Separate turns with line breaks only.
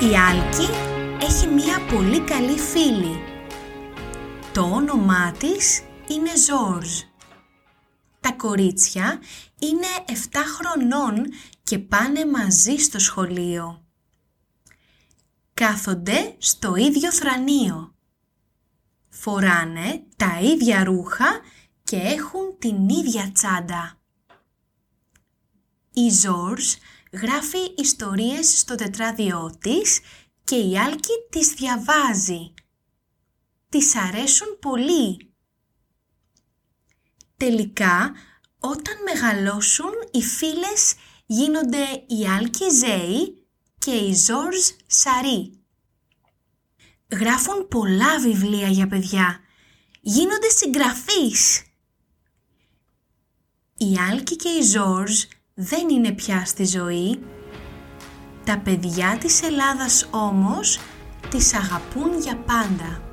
Η Άλκη έχει μία πολύ καλή φίλη. Το όνομά της είναι Ζόρζ. Τα κορίτσια είναι 7 χρονών και πάνε μαζί στο σχολείο. Κάθονται στο ίδιο θρανείο. Φοράνε τα ίδια ρούχα και έχουν την ίδια τσάντα. Η Ζόρζ γράφει ιστορίες στο τετράδιό της και η Άλκη τις διαβάζει. Τις αρέσουν πολύ. Τελικά, όταν μεγαλώσουν, οι φίλες γίνονται η Άλκη Ζέη και η Ζόρζ Σαρή. Γράφουν πολλά βιβλία για παιδιά. Γίνονται συγγραφείς. Η Άλκη και η Ζόρζ δεν είναι πια στη ζωή. Τα παιδιά της Ελλάδας όμως τις αγαπούν για πάντα.